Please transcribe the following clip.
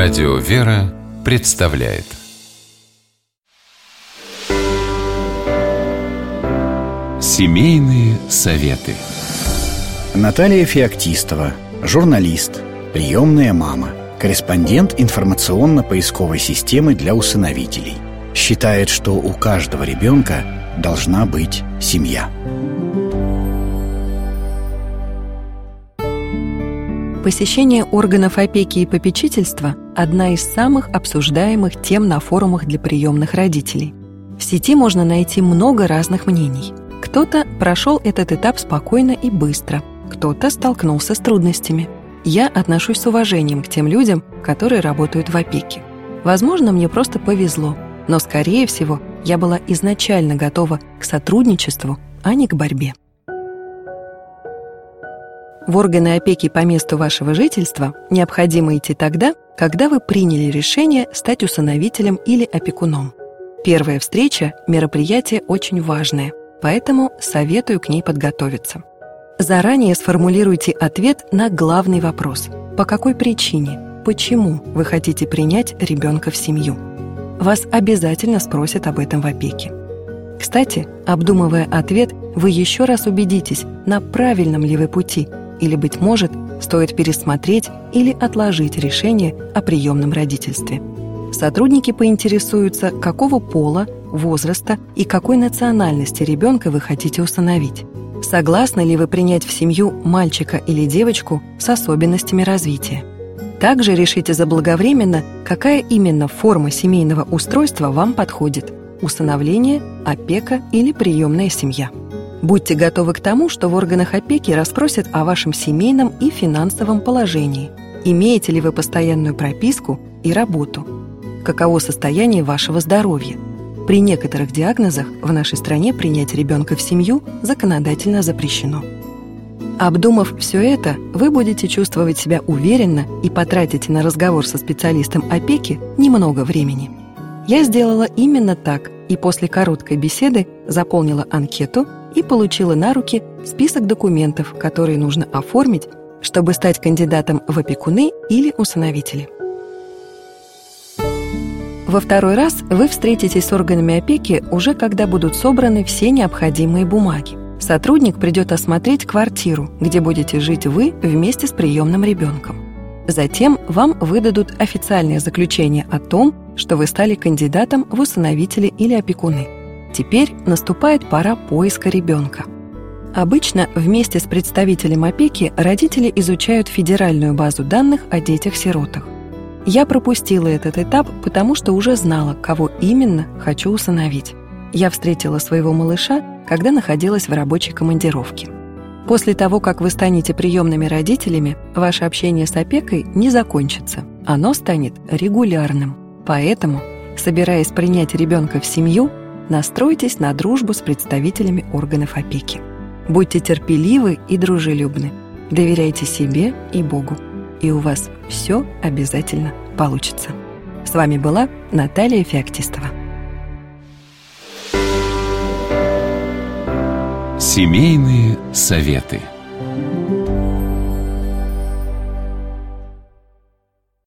Радио «Вера» представляет Семейные советы Наталья Феоктистова, журналист, приемная мама, корреспондент информационно-поисковой системы для усыновителей. Считает, что у каждого ребенка должна быть семья. Посещение органов опеки и попечительства – одна из самых обсуждаемых тем на форумах для приемных родителей. В сети можно найти много разных мнений. Кто-то прошел этот этап спокойно и быстро, кто-то столкнулся с трудностями. Я отношусь с уважением к тем людям, которые работают в опеке. Возможно, мне просто повезло, но, скорее всего, я была изначально готова к сотрудничеству, а не к борьбе. В органы опеки по месту вашего жительства необходимо идти тогда, когда вы приняли решение стать усыновителем или опекуном. Первая встреча – мероприятие очень важное, поэтому советую к ней подготовиться. Заранее сформулируйте ответ на главный вопрос – по какой причине, почему вы хотите принять ребенка в семью. Вас обязательно спросят об этом в опеке. Кстати, обдумывая ответ, вы еще раз убедитесь, на правильном ли вы пути – или, быть может, стоит пересмотреть или отложить решение о приемном родительстве. Сотрудники поинтересуются, какого пола, возраста и какой национальности ребенка вы хотите установить. Согласны ли вы принять в семью мальчика или девочку с особенностями развития? Также решите заблаговременно, какая именно форма семейного устройства вам подходит – усыновление, опека или приемная семья. Будьте готовы к тому, что в органах опеки расспросят о вашем семейном и финансовом положении. Имеете ли вы постоянную прописку и работу? Каково состояние вашего здоровья? При некоторых диагнозах в нашей стране принять ребенка в семью законодательно запрещено. Обдумав все это, вы будете чувствовать себя уверенно и потратите на разговор со специалистом опеки немного времени. Я сделала именно так и после короткой беседы заполнила анкету – и получила на руки список документов, которые нужно оформить, чтобы стать кандидатом в опекуны или усыновители. Во второй раз вы встретитесь с органами опеки уже когда будут собраны все необходимые бумаги. Сотрудник придет осмотреть квартиру, где будете жить вы вместе с приемным ребенком. Затем вам выдадут официальное заключение о том, что вы стали кандидатом в усыновители или опекуны – Теперь наступает пора поиска ребенка. Обычно вместе с представителем опеки родители изучают федеральную базу данных о детях-сиротах. Я пропустила этот этап, потому что уже знала, кого именно хочу усыновить. Я встретила своего малыша, когда находилась в рабочей командировке. После того, как вы станете приемными родителями, ваше общение с опекой не закончится. Оно станет регулярным. Поэтому, собираясь принять ребенка в семью, настройтесь на дружбу с представителями органов опеки. Будьте терпеливы и дружелюбны. Доверяйте себе и Богу. И у вас все обязательно получится. С вами была Наталья Феоктистова. Семейные советы.